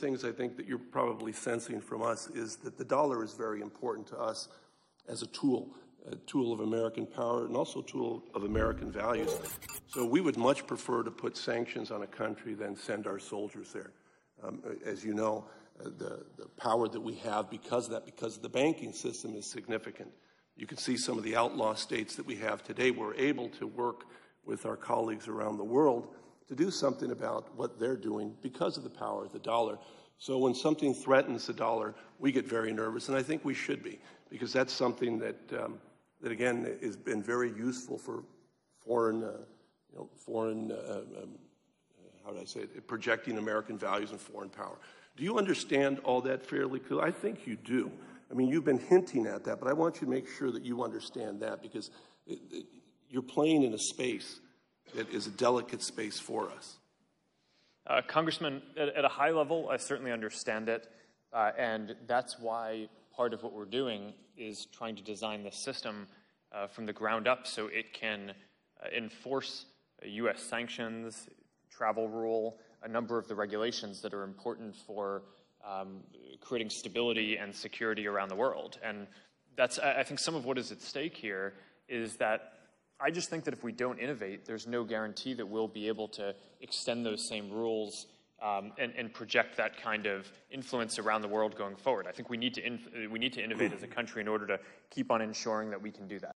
things I think that you're probably sensing from us is that the dollar is very important to us as a tool, a tool of American power and also a tool of American values. So we would much prefer to put sanctions on a country than send our soldiers there. Um, as you know, uh, the, the power that we have because of that, because the banking system is significant. You can see some of the outlaw states that we have today. We're able to work with our colleagues around the world to do something about what they're doing because of the power of the dollar. So when something threatens the dollar, we get very nervous, and I think we should be, because that's something that, um, that again, has been very useful for foreign, uh, you know, foreign, uh, um, how do I say it, projecting American values and foreign power. Do you understand all that fairly? Because I think you do. I mean, you've been hinting at that, but I want you to make sure that you understand that because it, it, you're playing in a space that is a delicate space for us. Uh, Congressman, at, at, a high level, I certainly understand it. Uh, and that's why part of what we're doing is trying to design the system uh, from the ground up so it can uh, enforce U.S. sanctions, travel rule, a number of the regulations that are important for um, creating stability and security around the world. And that's, I think, some of what is at stake here is that I just think that if we don't innovate, there's no guarantee that we'll be able to extend those same rules um, and, and, project that kind of influence around the world going forward. I think we need to we need to innovate as a country in order to keep on ensuring that we can do that.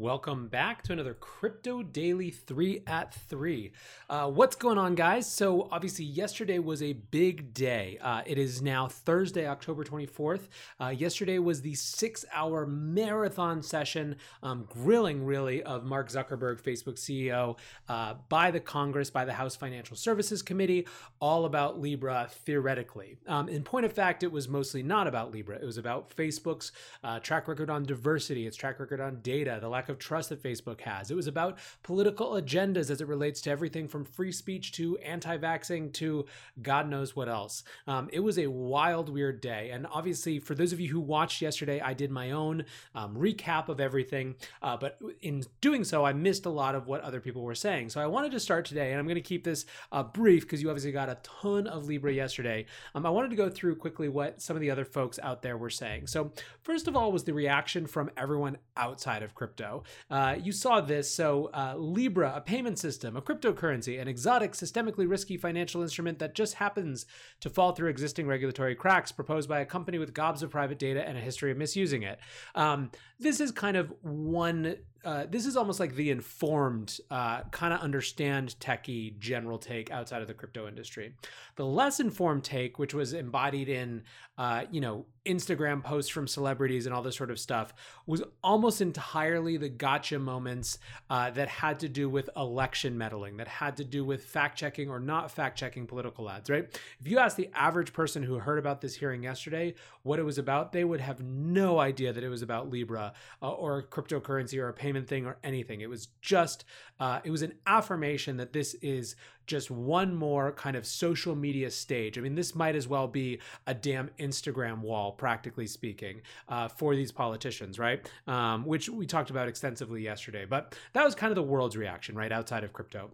Welcome back to another Crypto Daily 3 at 3. Uh, what's going on, guys? So, obviously, yesterday was a big day. Uh, it is now Thursday, October 24th. Uh, yesterday was the six hour marathon session, um, grilling really, of Mark Zuckerberg, Facebook CEO, uh, by the Congress, by the House Financial Services Committee, all about Libra theoretically. Um, in point of fact, it was mostly not about Libra. It was about Facebook's uh, track record on diversity, its track record on data, the lack of trust that Facebook has. It was about political agendas as it relates to everything from free speech to anti vaxxing to God knows what else. Um, it was a wild, weird day. And obviously, for those of you who watched yesterday, I did my own um, recap of everything. Uh, but in doing so, I missed a lot of what other people were saying. So I wanted to start today, and I'm going to keep this uh, brief because you obviously got a ton of Libra yesterday. Um, I wanted to go through quickly what some of the other folks out there were saying. So, first of all, was the reaction from everyone outside of crypto. Uh, you saw this. So, uh, Libra, a payment system, a cryptocurrency, an exotic, systemically risky financial instrument that just happens to fall through existing regulatory cracks, proposed by a company with gobs of private data and a history of misusing it. Um, this is kind of one uh, this is almost like the informed, uh, kind of understand techie general take outside of the crypto industry. The less informed take, which was embodied in, uh, you know, Instagram posts from celebrities and all this sort of stuff, was almost entirely the gotcha moments uh, that had to do with election meddling, that had to do with fact checking or not fact checking political ads, right? If you ask the average person who heard about this hearing yesterday what it was about, they would have no idea that it was about Libra uh, or cryptocurrency or a payment thing or anything. It was just, uh, it was an affirmation that this is just one more kind of social media stage. I mean, this might as well be a damn Instagram wall, practically speaking, uh, for these politicians, right? Um, which we talked about extensively yesterday. But that was kind of the world's reaction, right, outside of crypto.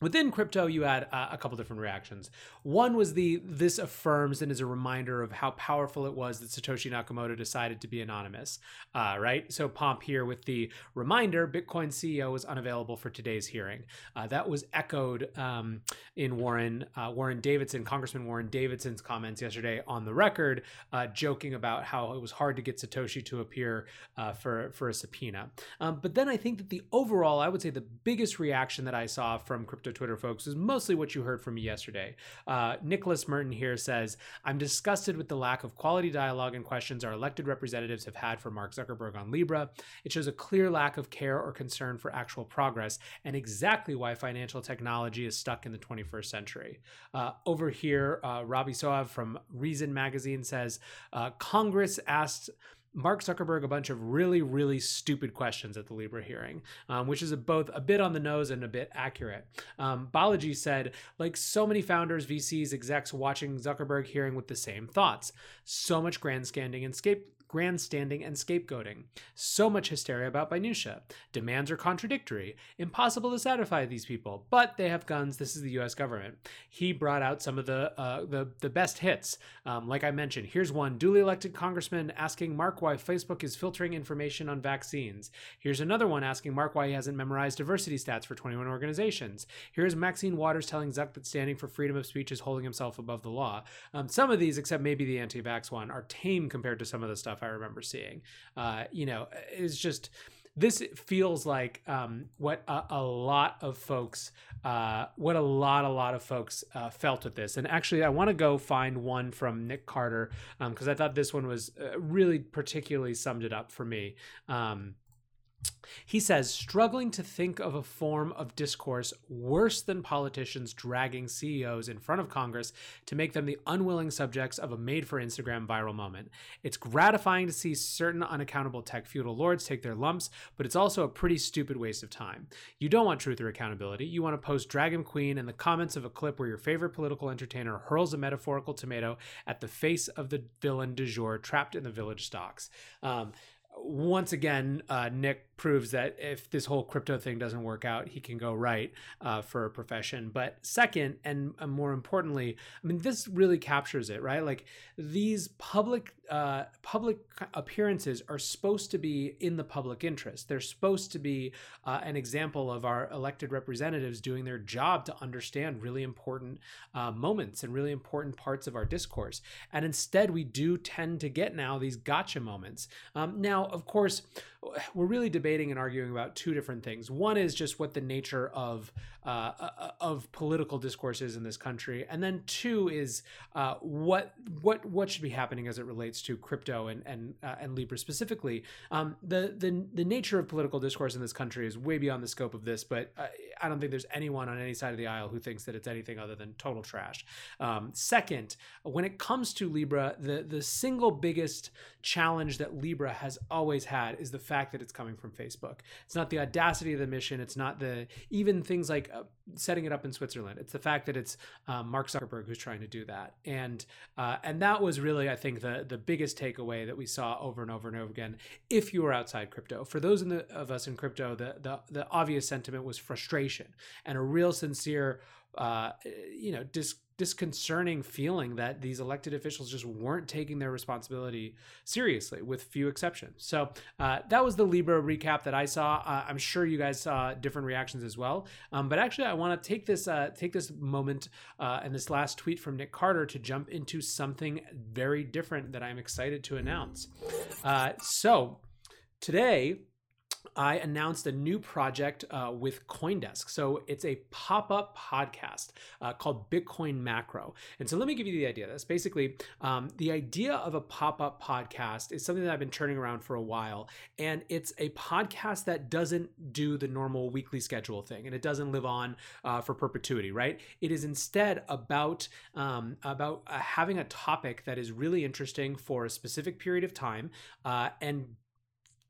Within crypto, you had uh, a couple different reactions. One was the this affirms and is a reminder of how powerful it was that Satoshi Nakamoto decided to be anonymous, uh, right? So Pomp here with the reminder: Bitcoin CEO was unavailable for today's hearing. Uh, that was echoed um, in Warren uh, Warren Davidson, Congressman Warren Davidson's comments yesterday on the record, uh, joking about how it was hard to get Satoshi to appear uh, for for a subpoena. Um, but then I think that the overall, I would say, the biggest reaction that I saw from crypto crypto Twitter folks is mostly what you heard from me yesterday. Uh, Nicholas Merten here says, I'm disgusted with the lack of quality dialogue and questions our elected representatives have had for Mark Zuckerberg on Libra. It shows a clear lack of care or concern for actual progress and exactly why financial technology is stuck in the 21st century. Uh, over here, uh, Robby Soave from Reason Magazine says, uh, Congress asked Mark Zuckerberg a bunch of really, really stupid questions at the Libra hearing, um, which is a, both a bit on the nose and a bit accurate. Um, Balaji said, like so many founders, VCs, execs watching Zuckerberg hearing with the same thoughts. So much grandstanding and scape grandstanding and scapegoating. So much hysteria about minutia. Demands are contradictory. Impossible to satisfy these people, but they have guns. This is the U.S. government. He brought out some of the uh, the the best hits. Um, like I mentioned, here's one duly elected congressman asking Mark why Facebook is filtering information on vaccines. Here's another one asking Mark why he hasn't memorized diversity stats for 21 organizations. Here's Maxine Waters telling Zuck that standing for freedom of speech is holding himself above the law. Um, some of these, except maybe the anti-vax one, are tame compared to some of the stuff I remember seeing. Uh, you know, it's just this feels like um, what a, a, lot of folks, uh, what a lot, a lot of folks uh, felt with this. And actually, I want to go find one from Nic Carter because um, I thought this one was uh, really particularly summed it up for me. Um, he says, struggling to think of a form of discourse worse than politicians dragging CEOs in front of Congress to make them the unwilling subjects of a made for Instagram viral moment. It's gratifying to see certain unaccountable tech feudal lords take their lumps, but it's also a pretty stupid waste of time. You don't want truth or accountability. You want to post Dragon Queen in the comments of a clip where your favorite political entertainer hurls a metaphorical tomato at the face of the villain du jour trapped in the village stocks. Um, once again, uh, Nic proves that if this whole crypto thing doesn't work out, he can go write uh, for a profession. But second, and more importantly, I mean, this really captures it, right? Like these public uh, public appearances are supposed to be in the public interest. They're supposed to be uh, an example of our elected representatives doing their job to understand really important uh, moments and really important parts of our discourse. And instead, we do tend to get now these gotcha moments. Um, now, of course, we're really debating and arguing about two different things. One is just what the nature of uh, uh, of political discourse is in this country, and then two is uh, what what what should be happening as it relates to crypto and and uh, and Libra specifically. Um, the the the nature of political discourse in this country is way beyond the scope of this, but uh, I don't think there's anyone on any side of the aisle who thinks that it's anything other than total trash. Um, second, when it comes to Libra, the the single biggest challenge that Libra has always had is the fact that it's coming from Facebook. It's not the audacity of the mission. It's not the even things like uh, setting it up in Switzerland. It's the fact that it's um, Mark Zuckerberg who's trying to do that, and uh, and that was really I think the the biggest takeaway that we saw over and over and over again. If you were outside crypto, for those the, of us in crypto, the the the obvious sentiment was frustration and a real sincere uh, you know dis disconcerting feeling that these elected officials just weren't taking their responsibility seriously, with few exceptions. So uh, that was the Libra recap that I saw. Uh, I'm sure you guys saw different reactions as well. Um, but actually, I want to take this uh, take this moment uh, and this last tweet from Nic Carter to jump into something very different that I'm excited to announce. Uh, so today I announced a new project uh, with Coindesk. So it's a pop up podcast uh, called Bitcoin Macro. And so let me give you the idea. That's basically um, the idea of a pop up podcast is something that I've been turning around for a while. And it's a podcast that doesn't do the normal weekly schedule thing and it doesn't live on uh, for perpetuity, right? It is instead about, um, about uh, having a topic that is really interesting for a specific period of time uh, and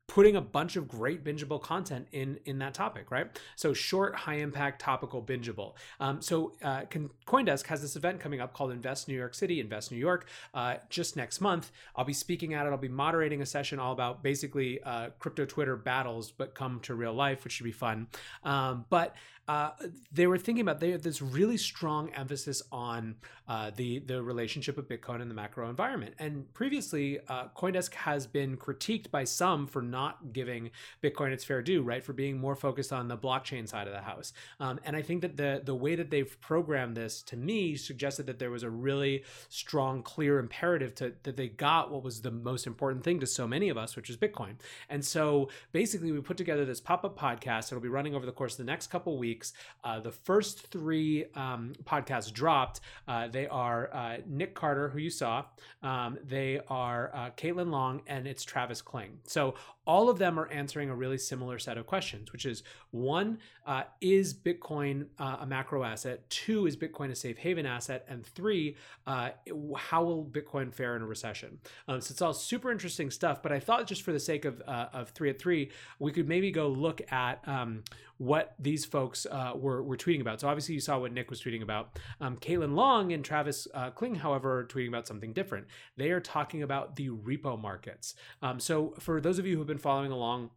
putting a bunch of great bingeable content in in that topic right? So short high impact topical bingeable. Um, so uh, coindesk has this event coming up called invest new york city invest new york uh, just next month. I'll be speaking at it. I'll be moderating a session all about basically uh, crypto twitter battles but come to real life which should be fun. Um, but uh, they were thinking about they this really strong emphasis on uh, the the relationship of Bitcoin and the macro environment. And previously, uh, CoinDesk has been critiqued by some for not giving Bitcoin its fair due, right? For being more focused on the blockchain side of the house. Um, and I think that the the way that they've programmed this to me suggested that there was a really strong, clear imperative to that they got what was the most important thing to so many of us, which is Bitcoin. And so basically, we put together this pop up podcast. It'll be running over the course of the next couple weeks weeks. Uh, the first three um, podcasts dropped. Uh, they are uh, Nic Carter, who you saw. Um, they are uh, Caitlin Long, and it's Travis Kling. So all of them are answering a really similar set of questions, which is one, uh, is Bitcoin a macro asset? Two, is Bitcoin a safe haven asset? And three, how will Bitcoin fare in a recession? Um, so it's all super interesting stuff. But I thought just for the sake of, of three at three, we could maybe go look at um, what these folks uh, were, were tweeting about. So obviously you saw what Nic was tweeting about. Um, Caitlin Long and Travis uh, Kling, however, are tweeting about something different. They are talking about the repo markets. Um, so for those of you who have been following along,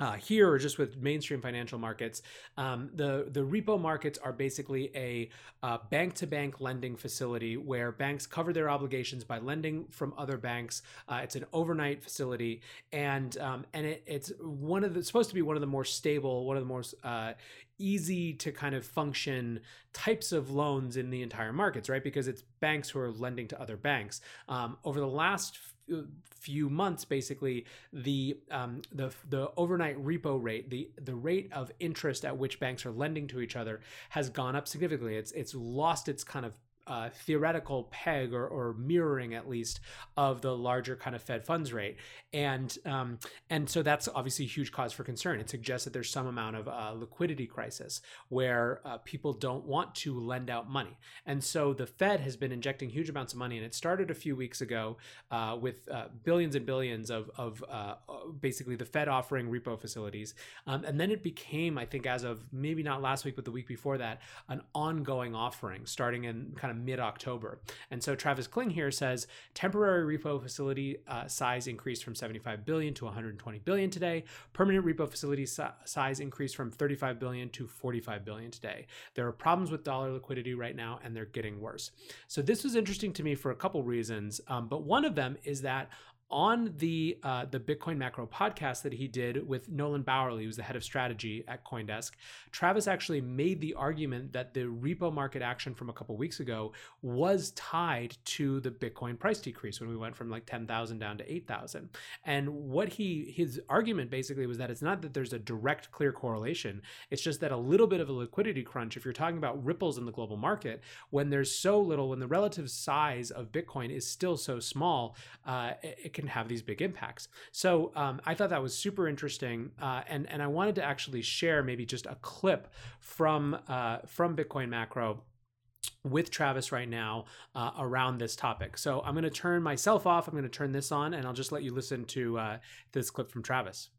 uh, here or just with mainstream financial markets, um, the the repo markets are basically a bank to bank lending facility where banks cover their obligations by lending from other banks. Uh, it's an overnight facility, and um, and it, it's one of the supposed to be one of the more stable, one of the most uh, easy to kind of function types of loans in the entire markets, right? Because it's banks who are lending to other banks. Um, over the last few months, basically, the um, the the overnight repo rate, the the rate of interest at which banks are lending to each other, has gone up significantly. It's it's lost its kind of uh, theoretical peg or, or, mirroring at least of the larger kind of Fed funds rate, and um, and so that's obviously a huge cause for concern. It suggests that there's some amount of uh, liquidity crisis where uh, people don't want to lend out money, and so the Fed has been injecting huge amounts of money, and it started a few weeks ago uh, with uh, billions and billions of of uh, basically the Fed offering repo facilities, um, and then it became, I think, as of maybe not last week but the week before that, an ongoing offering starting in kind of mid October. And so Travis Kling here says temporary repo facility uh, size increased from 75 billion to 120 billion today. Permanent repo facility si- size increased from 35 billion to 45 billion today. There are problems with dollar liquidity right now, and they're getting worse. So this was interesting to me for a couple reasons, um, but one of them is that on the uh, the Bitcoin Macro podcast that he did with Nolan Bauerle, who's the head of strategy at CoinDesk, Travis actually made the argument that the repo market action from a couple weeks ago was tied to the Bitcoin price decrease when we went from like ten thousand down to eight thousand. And what he his argument basically was that it's not that there's a direct clear correlation. It's just that a little bit of a liquidity crunch. If you're talking about ripples in the global market, when there's so little, when the relative size of Bitcoin is still so small, uh, it, can have these big impacts. So um, I thought that was super interesting, uh, and and I wanted to actually share maybe just a clip from uh, from Bitcoin Macro with Travis right now uh, around this topic. So I'm going to turn myself off. I'm going to turn this on, and I'll just let you listen to uh, this clip from Travis.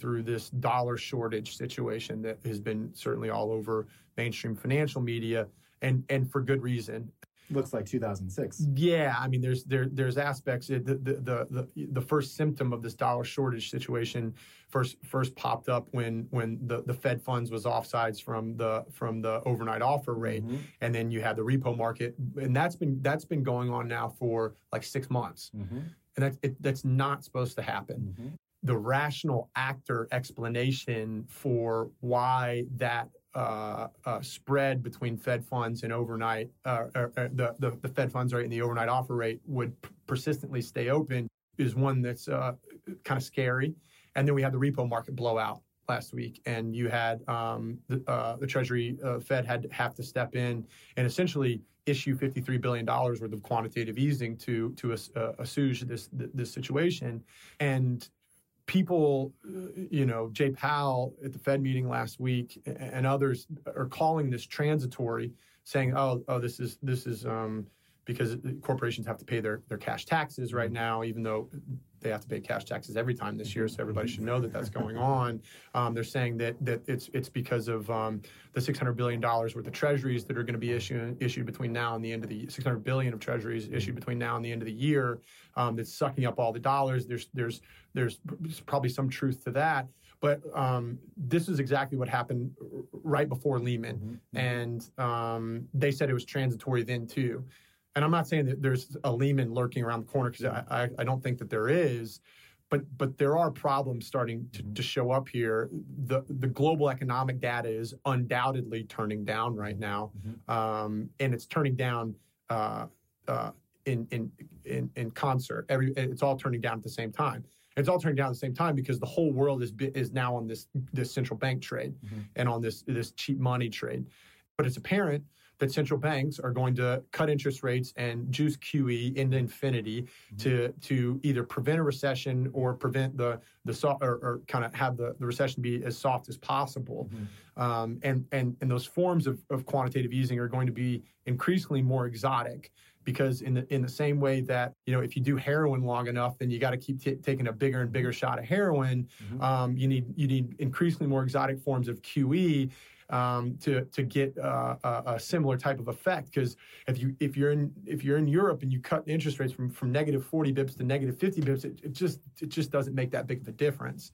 Through this dollar shortage situation that has been certainly all over mainstream financial media, and and for good reason looks like 2006. Yeah, I mean, there's there there's aspects. The the the the, the first symptom of this dollar shortage situation first first popped up when when the, the Fed funds was offsides from the from the overnight offer rate, mm-hmm. and then you had the repo market, and that's been that's been going on now for like six months, mm-hmm. and that's it, that's not supposed to happen. Mm-hmm. The rational actor explanation for why that uh, uh, spread between Fed funds and overnight, uh, or, or the, the, the, Fed funds rate and the overnight offer rate would persistently stay open is one that's uh, kind of scary. And then we had the repo market blowout last week, and you had um, the, uh, the, Treasury uh, Fed had to have to step in and essentially issue $53 billion worth of quantitative easing to to assuage this this situation. And people, you know, Jay Powell at the Fed meeting last week and others are calling this transitory, saying, "Oh, oh, this is this is um, because corporations have to pay their their cash taxes right mm-hmm. now, even though they have to pay cash taxes every time this year, so everybody should know that that's going on. Um, they're saying that that it's it's because of um, the 600 billion dollars worth of treasuries that are going to be issued issued between now and the end of the 600 billion of treasuries issued between now and the end of the year. Um, that's sucking up all the dollars. There's there's there's probably some truth to that. But um, this is exactly what happened right before Lehman, mm-hmm. and um, they said it was transitory then too and I'm not saying that there's a Lehman lurking around the corner because I, I, I, don't think that there is, but but there are problems starting to, mm-hmm. to show up here. The the global economic data is undoubtedly turning down right now, mm-hmm. um, and it's turning down uh, uh, in, in in in concert. Every it's all turning down at the same time. It's all turning down at the same time because the whole world is is now on this this central bank trade mm-hmm. and on this this cheap money trade. But it's apparent that central banks are going to cut interest rates and juice QE into infinity mm-hmm. to to either prevent a recession or prevent the the soft or, or kind of have the, the recession be as soft as possible. Mm-hmm. Um, and and and those forms of, of quantitative easing are going to be increasingly more exotic because in the in the same way that you know if you do heroin long enough then you got to keep t- taking a bigger and bigger shot of heroin mm-hmm. um, you need you need increasingly more exotic forms of QE um, to to get uh, a, a, similar type of effect. Because if you if you're in if you're in Europe and you cut interest rates from from negative 40 bips to negative 50 bips, it, it just it just doesn't make that big of a difference.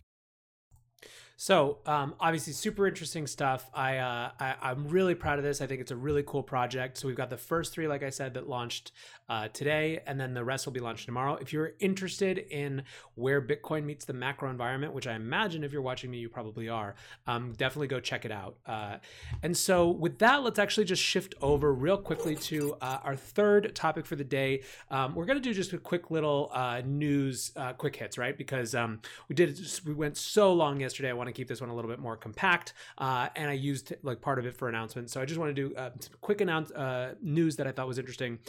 So um, obviously, super interesting stuff. I, uh, I am really proud of this. I think it's a really cool project. So we've got the first three, like I said, that launched uh, today, and then the rest will be launched tomorrow. If you're interested in where Bitcoin meets the macro environment, which I imagine if you're watching me, you probably are, um, definitely go check it out. Uh, and so with that, let's actually just shift over real quickly to uh, our third topic for the day. Um, we're to do just a quick little uh, news, uh, quick hits, right? Because um, we did we went so long yesterday. Want to keep this one a little bit more compact, uh, and I used like part of it for announcements. So I just want to do uh, quick announce uh, news that I thought was interesting.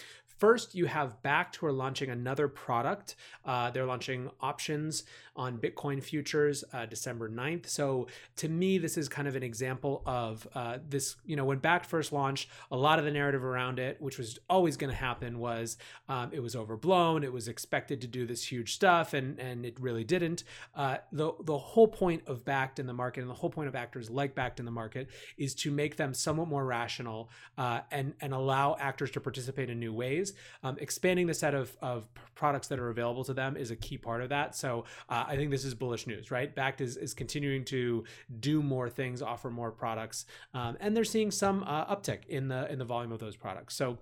First, you have Bakkt who are launching another product. Uh, they're launching options on Bitcoin futures uh, December 9th. So to me, this is kind of an example of uh, this. You know, when Bakkt first launched, a lot of the narrative around it, which was always going to happen, was um, it was overblown. It was expected to do this huge stuff, and and it really didn't. Uh, the the whole point of Bakkt in the market, and the whole point of actors like Bakkt in the market, is to make them somewhat more rational uh, and and allow actors to participate in new ways. Um, expanding the set of, of products that are available to them is a key part of that. So uh, I think this is bullish news, right? Bakkt is, is continuing to do more things, offer more products, um, and they're seeing some uh, uptick in the in the volume of those products. So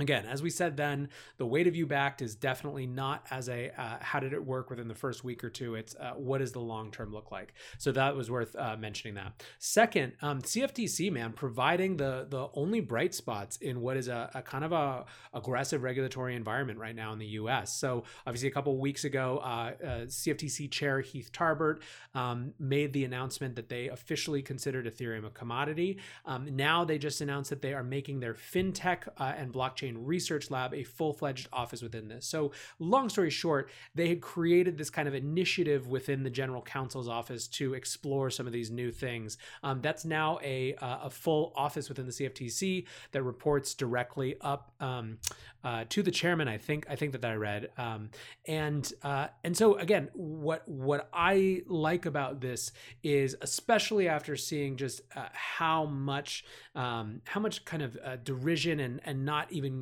Again, as we said then, the weight of view Bakkt is definitely not as a uh, how did it work within the first week or two. It's uh, what does the long term look like. So that was worth uh, mentioning. That second, um, CFTC man providing the the only bright spots in what is a, a, kind of a aggressive regulatory environment right now in the U.S. So obviously, a couple weeks ago, uh, uh, CFTC Chair Heath Tarbert um, made the announcement that they officially considered Ethereum a commodity. Um, now they just announced that they are making their fintech uh, and blockchain blockchain research lab, a full fledged office within this. So, long story short, they had created this kind of initiative within the general counsel's office to explore some of these new things. Um, that's now a, uh, a full office within the CFTC that reports directly up um, uh, to the chairman. I think I think that, that I read, um, and uh, and so again, what what I like about this is especially after seeing just uh, how much um, how much kind of uh, derision and and not even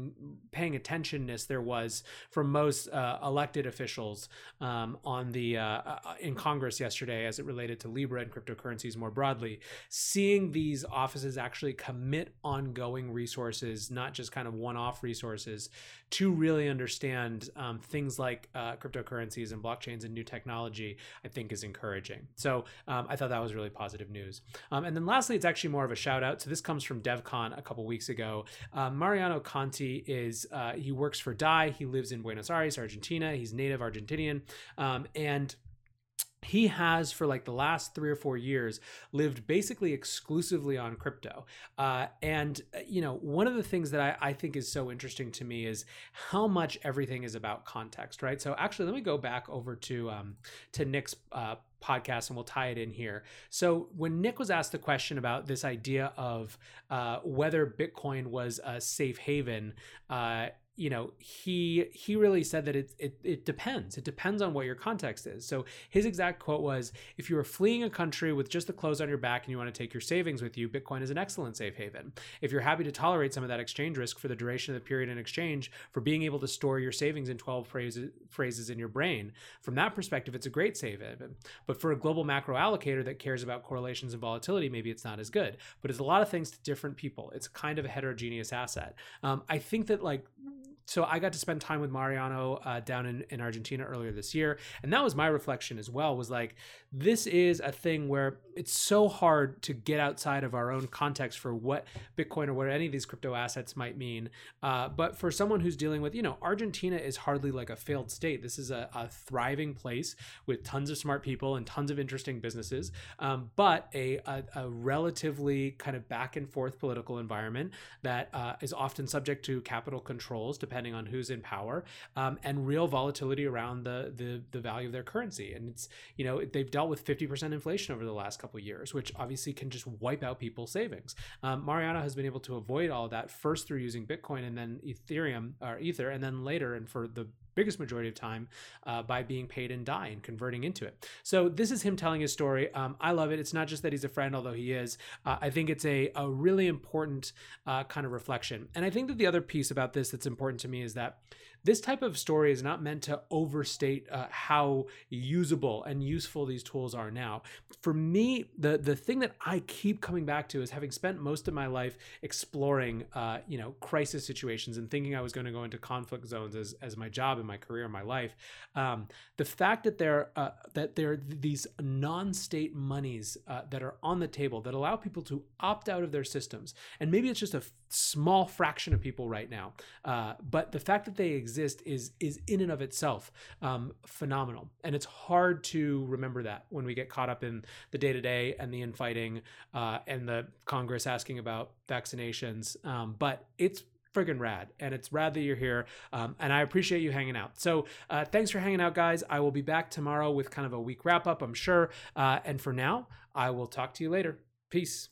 paying attentionness there was from most uh, elected officials um, on the uh, in Congress yesterday as it related to Libra and cryptocurrencies more broadly. Seeing these offices actually commit ongoing resources, not just kind of one-off resources to really understand um, things like uh, cryptocurrencies and blockchains and new technology, I think is encouraging. So um, I thought that was really positive news. Um, and then lastly, it's actually more of a shout out. So this comes from DevCon a couple weeks ago. Uh, Mariano Conti is, uh, he works for DAI. He lives in Buenos Aires, Argentina. He's native Argentinian. Um, and he has for like the last three or four years lived basically exclusively on crypto. Uh, and uh, you know one of the things that I, I, think is so interesting to me is how much everything is about context right? So actually let me go back over to um, to nic's uh, podcast and we'll tie it in here. So when nick was asked the question about this idea of uh, whether bitcoin was a safe haven uh, you know he he really said that it, it it depends. It depends on what your context is. So his exact quote was if you are fleeing a country with just the clothes on your back and you want to take your savings with you bitcoin is an excellent safe haven. If you're happy to tolerate some of that exchange risk for the duration of the period in exchange for being able to store your savings in 12 phrases phrases in your brain from that perspective it's a great safe haven. But for a global macro allocator that cares about correlations and volatility maybe it's not as good. But it's a lot of things to different people. It's kind of a heterogeneous asset. Um, i think that like so I got to spend time with Mariano uh, down in, in Argentina earlier this year, and that was my reflection as well. Was like, this is a thing where it's so hard to get outside of our own context for what Bitcoin or what any of these crypto assets might mean. Uh, but for someone who's dealing with, you know, Argentina is hardly like a failed state. This is a, a thriving place with tons of smart people and tons of interesting businesses, um, but a, a, a, relatively kind of back and forth political environment that uh, is often subject to capital controls depending on who's in power um, and real volatility around the, the the value of their currency. And it's you know they've dealt with 50% inflation over the last couple years, which obviously can just wipe out people's savings. Um, Mariano has been able to avoid all of that first through using Bitcoin and then Ethereum or Ether, and then later and for the biggest majority of time uh, by being paid in Dai and converting into it. So this is him telling his story. Um, I love it. It's not just that he's a friend, although he is. Uh, I think it's a, a really important uh, kind of reflection. And I think that the other piece about this that's important to me is that this type of story is not meant to overstate uh, how usable and useful these tools are now. For me, the the thing that I keep coming back to is having spent most of my life exploring, uh, you know, crisis situations and thinking I was going to go into conflict zones as, as my job and my career and my life. Um, the fact that there uh, that there are these non-state monies uh, that are on the table that allow people to opt out of their systems, and maybe it's just a small fraction of people right now, uh, but the fact that they exist exist is is in and of itself um, phenomenal. And it's hard to remember that when we get caught up in the day to day and the infighting uh, and the Congress asking about vaccinations. Um, but it's friggin' rad. And it's rad that you're here. Um, and I appreciate you hanging out. So uh, thanks for hanging out, guys. I will be back tomorrow with kind of a week wrap up, I'm sure. Uh, and for now, I will talk to you later. Peace.